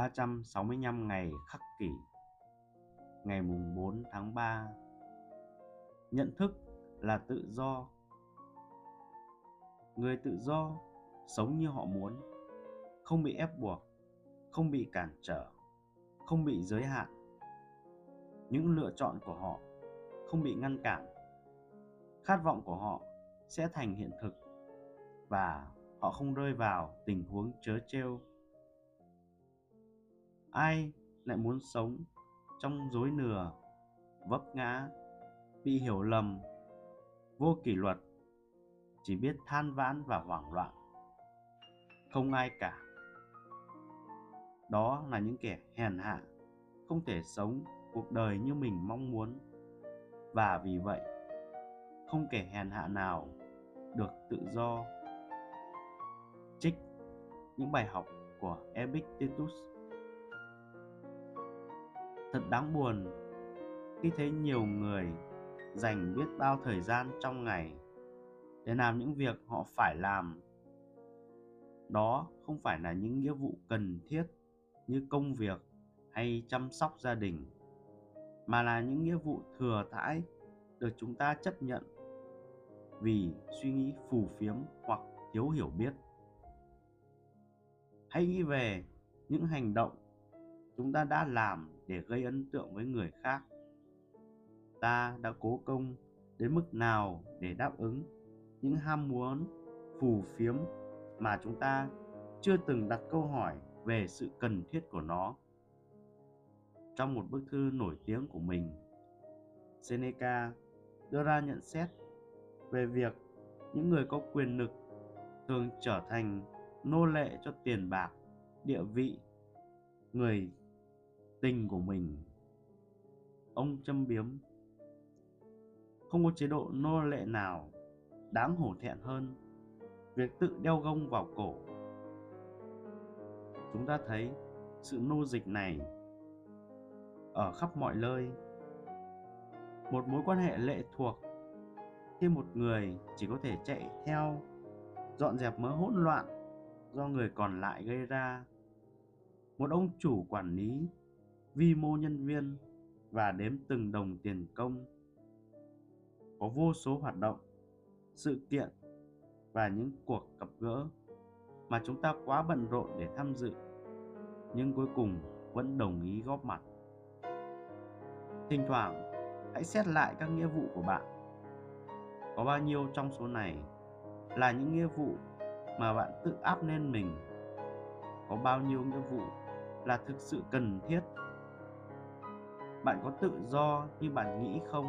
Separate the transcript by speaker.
Speaker 1: 365 ngày khắc kỷ, Ngày mùng 4 tháng 3 Nhận thức là tự do. Người tự do sống như họ muốn, Không bị ép buộc, Không bị cản trở, Không bị giới hạn. Những lựa chọn của họ không bị ngăn cản. Khát vọng của họ sẽ thành hiện thực Và họ không rơi vào tình huống chớ trêu ai lại muốn sống trong dối nửa vấp ngã, bị hiểu lầm, vô kỷ luật, chỉ biết than vãn và hoảng loạn. Không ai cả. Đó là những kẻ hèn hạ, không thể sống cuộc đời như mình mong muốn. Và vì vậy, không kẻ hèn hạ nào được tự do. Trích những bài học của Epictetus thật đáng buồn khi thấy nhiều người dành biết bao thời gian trong ngày để làm những việc họ phải làm. Đó không phải là những nghĩa vụ cần thiết như công việc hay chăm sóc gia đình, mà là những nghĩa vụ thừa thãi được chúng ta chấp nhận vì suy nghĩ phù phiếm hoặc thiếu hiểu biết. Hãy nghĩ về những hành động chúng ta đã làm để gây ấn tượng với người khác. Ta đã cố công đến mức nào để đáp ứng những ham muốn, phù phiếm mà chúng ta chưa từng đặt câu hỏi về sự cần thiết của nó. Trong một bức thư nổi tiếng của mình, seneca đưa ra nhận xét về việc những người có quyền lực thường trở thành nô lệ cho tiền bạc, địa vị, người tình của mình. Ông châm biếm. Không có chế độ nô lệ nào, đáng hổ thẹn hơn việc tự đeo gông vào cổ. Chúng ta thấy sự nô dịch này ở khắp mọi nơi. Một mối quan hệ lệ thuộc. Khi một người chỉ có thể chạy theo, dọn dẹp mớ hỗn loạn do người còn lại gây ra. Một ông chủ quản lý vi mô nhân viên và đếm từng đồng tiền công. Có vô số hoạt động, sự kiện và những cuộc gặp gỡ mà chúng ta quá bận rộn để tham dự, nhưng cuối cùng vẫn đồng ý góp mặt. Thỉnh thoảng, hãy xét lại các nghĩa vụ của bạn. Có bao nhiêu trong số này là những nghĩa vụ mà bạn tự áp lên mình? Có bao nhiêu nghĩa vụ là thực sự cần thiết bạn có tự do như bạn nghĩ không?